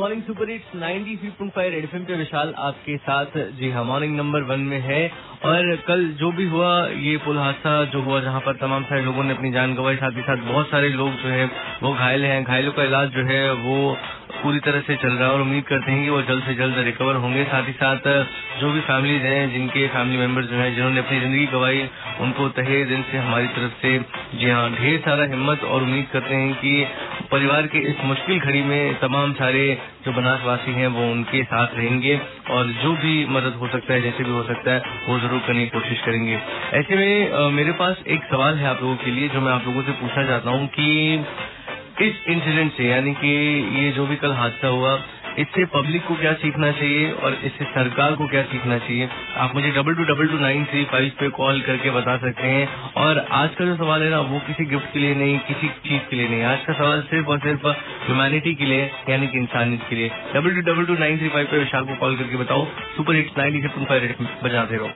Morning super hits 93.5 red FM पे विशाल आपके साथ। जी हाँ मॉर्निंग नंबर वन में है। और कल जो भी हुआ, ये पुल हादसा जो हुआ जहाँ पर तमाम सारे लोगों ने अपनी जान गंवाई, साथ ही साथ बहुत सारे लोग जो है, वो घायल हैं। घायलों का इलाज जो है, वो पूरी तरह से चल रहा है और उम्मीद करते हैं कि वो जल्द से जल्द रिकवर होंगे। साथ ही साथ जो भी फैमिलीज़ हैं, जिनके फैमिली मेंबर्स जो हैं, जिन्होंने अपनी ज़िंदगी गंवाई, उनको तहे दिन से हमारी तरफ़ से, जी हाँ ढेर सारा हिम्मत और उम्मीद करते हैं कि परिवार के इस मुश्किल घड़ी में तमाम सारे जो बनासवासी हैं, वो उनके साथ रहेंगे और जो भी मदद हो सकता है, जैसे भी हो सकता है, वो ज़रूर करने की कोशिश करेंगे। ऐसे में मेरे पास एक सवाल है आप लोगों के लिए, जो मैं आप लोगों से पूछना चाहता हूँ कि इस इंसिडेंट से, यानी कि ये जो भी कल हादसा हुआ इससे पब्लिक को क्या सीखना चाहिए और इससे सरकार को क्या सीखना चाहिए? आप मुझे double two double two nine three five पे कॉल करके बता सकते हैं। और आज का जो सवाल है ना, वो किसी गिफ्ट के लिए नहीं, किसी चीज़ के लिए नहीं। आज का सवाल सिर्फ़ और सिर्फ़ ह्यूमैनिटी के लिए, यानी कि इंसानियत के लिए। Double two double two nine three five पे विशाल को कॉल करके बताओ। सुपर हिट्स नाइन फाइव बजाते रहो।